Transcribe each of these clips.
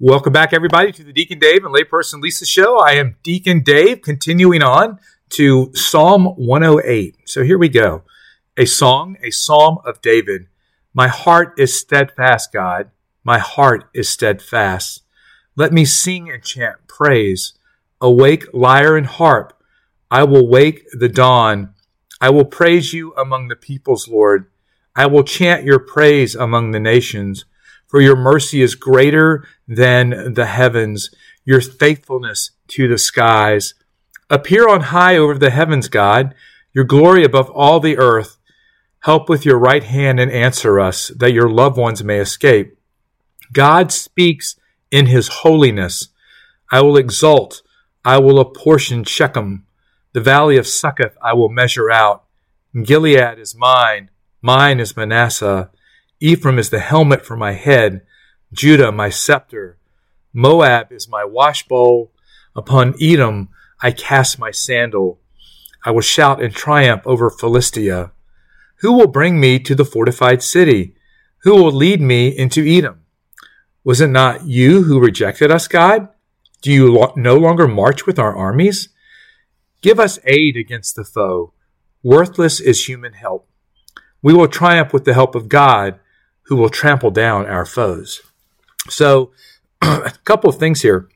Welcome back, everybody, to the Deacon Dave and Layperson Lisa show. I am Deacon Dave, continuing on to Psalm 108. So here we go. A song, a psalm of David. My heart is steadfast, God. My heart is steadfast. Let me sing and chant praise. Awake lyre and harp. I will wake the dawn. I will praise you among the peoples, Lord. I will chant your praise among the nations for your mercy is greater than the heavens, your faithfulness to the skies. Appear on high over the heavens, God, your glory above all the earth. Help with your right hand and answer us, that your loved ones may escape. God speaks in his holiness. I will exult. I will apportion Shechem. The valley of Succoth I will measure out. Gilead is mine. Mine is Manasseh. Ephraim is the helmet for my head, Judah my scepter. Moab is my washbowl. Upon Edom I cast my sandal. I will shout in triumph over Philistia. Who will bring me to the fortified city? Who will lead me into Edom? Was it not you who rejected us, God? Do you lo- no longer march with our armies? Give us aid against the foe. Worthless is human help. We will triumph with the help of God who will trample down our foes. So, a couple of things here.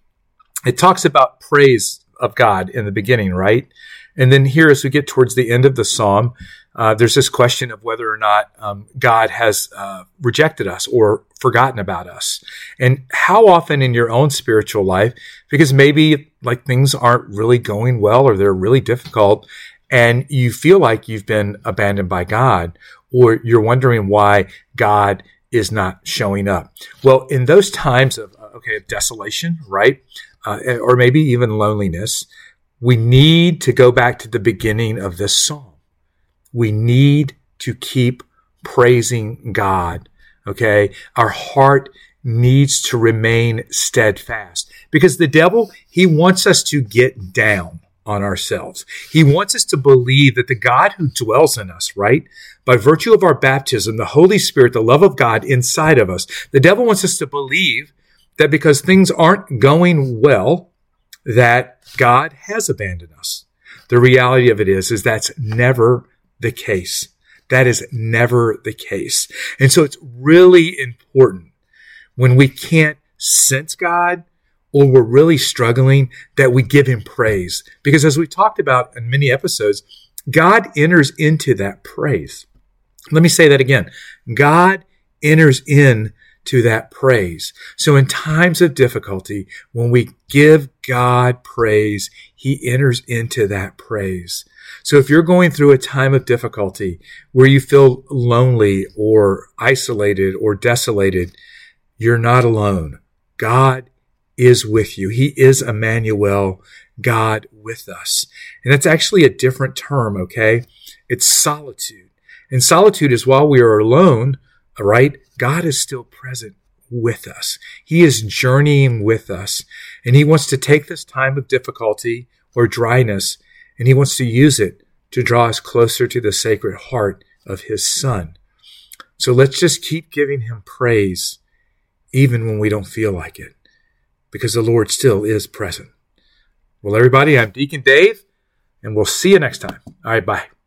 It talks about praise of God in the beginning, right? And then here, as we get towards the end of the psalm, uh, there's this question of whether or not um, God has uh, rejected us or forgotten about us. And how often in your own spiritual life, because maybe like things aren't really going well or they're really difficult, and you feel like you've been abandoned by God, or you're wondering why God is not showing up. Well, in those times of, uh, okay, of desolation, right? Uh, or maybe even loneliness, we need to go back to the beginning of this psalm. We need to keep praising God. Okay. Our heart needs to remain steadfast because the devil, he wants us to get down on ourselves. He wants us to believe that the God who dwells in us, right? By virtue of our baptism, the Holy Spirit, the love of God inside of us, the devil wants us to believe that because things aren't going well, that God has abandoned us. The reality of it is, is that's never the case. That is never the case. And so it's really important when we can't sense God or we're really struggling that we give him praise. Because as we talked about in many episodes, God enters into that praise. Let me say that again. God enters in to that praise. So in times of difficulty, when we give God praise, he enters into that praise. So if you're going through a time of difficulty where you feel lonely or isolated or desolated, you're not alone. God is with you. He is Emmanuel, God with us. And that's actually a different term, okay? It's solitude. And solitude is while we are alone, all right? God is still present with us. He is journeying with us. And He wants to take this time of difficulty or dryness and He wants to use it to draw us closer to the sacred heart of His Son. So let's just keep giving Him praise even when we don't feel like it because the Lord still is present. Well, everybody, I'm Deacon Dave, and we'll see you next time. All right, bye.